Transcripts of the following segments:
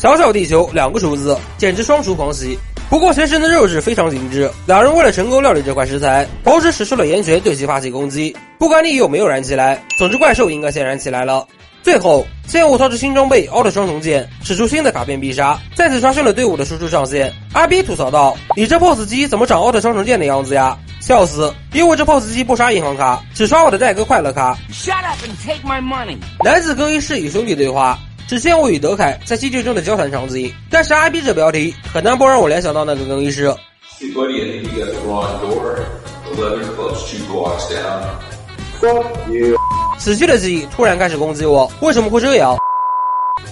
小小地球两个厨子，简直双厨狂喜。不过全身的肉质非常精致，两人为了成功料理这块食材，同时使出了岩拳对其发起攻击。不管你有没有燃起来，总之怪兽应该先燃起来了。最后，剑舞掏出新装备奥特双重剑，使出新的卡片必杀，再次刷新了队伍的输出上限。阿 B 吐槽道：“你这 POS 机怎么长奥特双重剑的样子呀？笑死！因为这 POS 机不刷银行卡，只刷我的代哥快乐卡。” Shut up and take my money。男子更衣室与兄弟对话。只见我与德凯在戏剧中的交谈场景，但是 I B 这标题很难不让我联想到那个更衣室。死去的记忆突然开始攻击我，为什么会这样？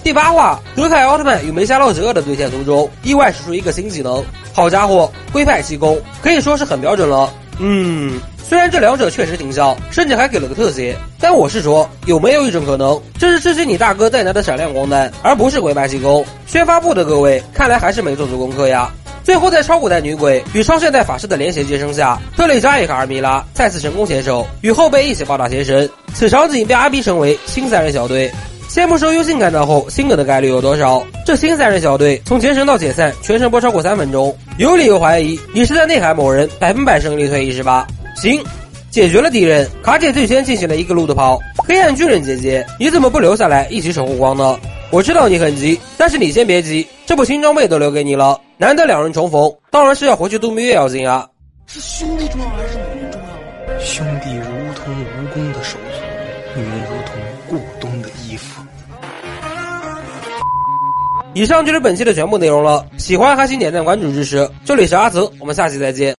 第八话，德凯奥特曼与梅加洛泽尔的对线途中，意外使出一个新技能。好家伙，龟派气功可以说是很标准了。嗯。虽然这两者确实挺像，甚至还给了个特写，但我是说，有没有一种可能，这是吃鸡你大哥带来的闪亮光弹，而不是鬼派气功？宣发部的各位，看来还是没做足功课呀。最后，在超古代女鬼与超现代法师的连携接生下，特蕾莎与卡尔米拉再次成功携手，与后辈一起暴打邪神。此场景被阿 B 称为新三人小队。先不说优信看到后心梗的概率有多少，这新三人小队从前神到解散，全程不超过三分钟，有理由怀疑你是在内涵某人百分百胜利退役是吧？行，解决了敌人。卡姐最先进行了一个路的跑。黑暗巨人姐姐，你怎么不留下来一起守护光呢？我知道你很急，但是你先别急，这部新装备都留给你了。难得两人重逢，当然是要回去度蜜月要紧啊。是兄弟重要还是女人重要？兄弟如同蜈蚣的手足，女人如同过冬的衣服。以上就是本期的全部内容了。喜欢还请点赞关注支持。这里是阿泽，我们下期再见。